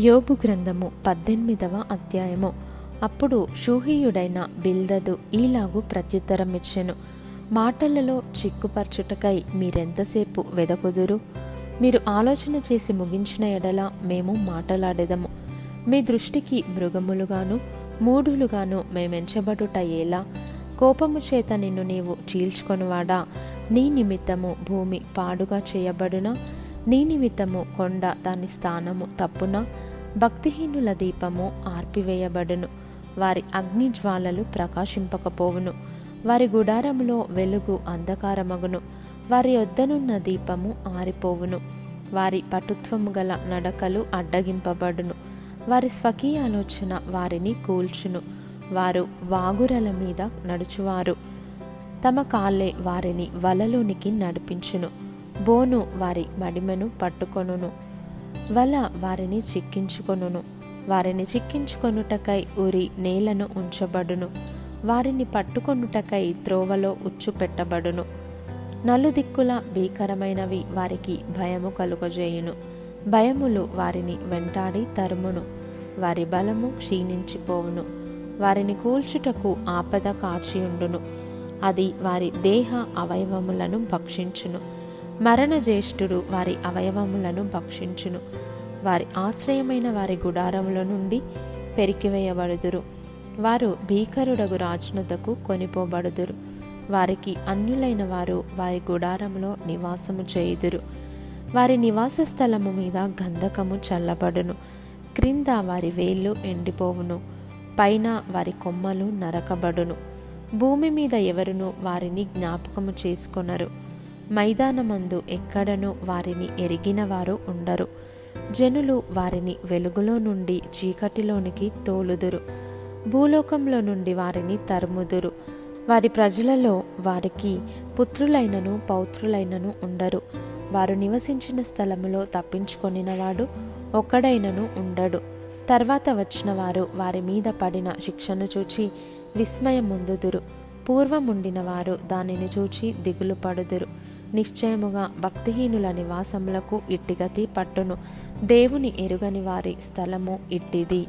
యోబు గ్రంథము పద్దెనిమిదవ అధ్యాయము. అప్పుడు షూహీయుడైన బిల్దదు ఈలాగు ప్రత్యుత్తరం ఇచ్చెను మాటలలో చిక్కుపరచుటకై మీరెంతసేపు వెదకుదురు? మీరు ఆలోచన చేసి ముగించిన ఎడల మేము మాటలాడెదము. మీ దృష్టికి మృగములుగాను మూఢులుగాను మేమెంచబడుట ఎలా? కోపము చేత నిన్ను నీవు చీల్చుకొనువాడా? నీ నిమిత్తము భూమి పాడుగా చేయబడునా? నీ నిమిత్తము కొండ దాని స్థానము తప్పున భక్తిహీనుల దీపము ఆర్పివేయబడును. వారి అగ్ని జ్వాలలు ప్రకాశింపకపోవును. వారి గుడారములో వెలుగు అంధకారమగును. వారి వద్దనున్న దీపము ఆరిపోవును. వారి పటుత్వము గల నడకలు అడ్డగింపబడును. వారి స్వకీయ ఆలోచన వారిని కూల్చును. వారు వాగురల మీద నడుచువారు. తమ కాళ్ళే వారిని వలలోనికి నడిపించును. బోను వారి మడిమెను పట్టుకొనును వల వారిని చిక్కించుకొనును. వారిని చిక్కించుకొనుటకై ఉరి నేలను ఉంచబడును. వారిని పట్టుకొనుటకై త్రోవలో ఉచ్చు పెట్టబడును. నలుదిక్కుల భీకరమైనవి వారికి భయము కలుగజేయును. భయములు వారిని వెంటాడి తరుమును. వారి బలము క్షీణించిపోవును. వారిని కూల్చుటకు ఆపద కాచియుండును. అది వారి దేహ అవయవములను భక్షించును. మరణజ్యేష్ఠుడు వారి అవయవములను భక్షించును. వారి ఆశ్రయమైన వారి గుడారముల నుండి పెరికివేయబడుదురు. వారు భీకరుడగు రాజునదకు కొనిపోబడుదురు. వారికి అన్యులైన వారు వారి గుడారంలో నివాసము చేయుదురు. వారి నివాస స్థలము మీద గంధకము చల్లబడును. క్రింద వారి వేళ్ళు ఎండిపోవును. పైన వారి కొమ్మలు నరకబడును. భూమి మీద ఎవరును వారిని జ్ఞాపకము చేసుకొనరు. మైదానమందు ఎక్కడను వారిని ఎరిగిన వారు ఉండరు. జనులు వారిని వెలుగులో నుండి చీకటిలోనికి తోలుదురు. భూలోకంలో నుండి వారిని తరుముదురు. వారి ప్రజలలో వారికి పుత్రులైనను పౌత్రులైనను ఉండరు. వారు నివసించిన స్థలములో తప్పించుకొనినవాడు ఒక్కడైనను ఉండడు. తర్వాత వచ్చిన వారు వారి మీద పడిన శిక్షను చూచి విస్మయం ముందుదురు పూర్వముండిన వారు దానిని చూచి దిగులు పడుదురు నిశ్చయముగా భక్తిహీనుల నివాసములకు ఇట్టిగతి పట్టును. దేవుని ఎరుగని వారి స్థలము ఇట్టిది.